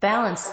Balance.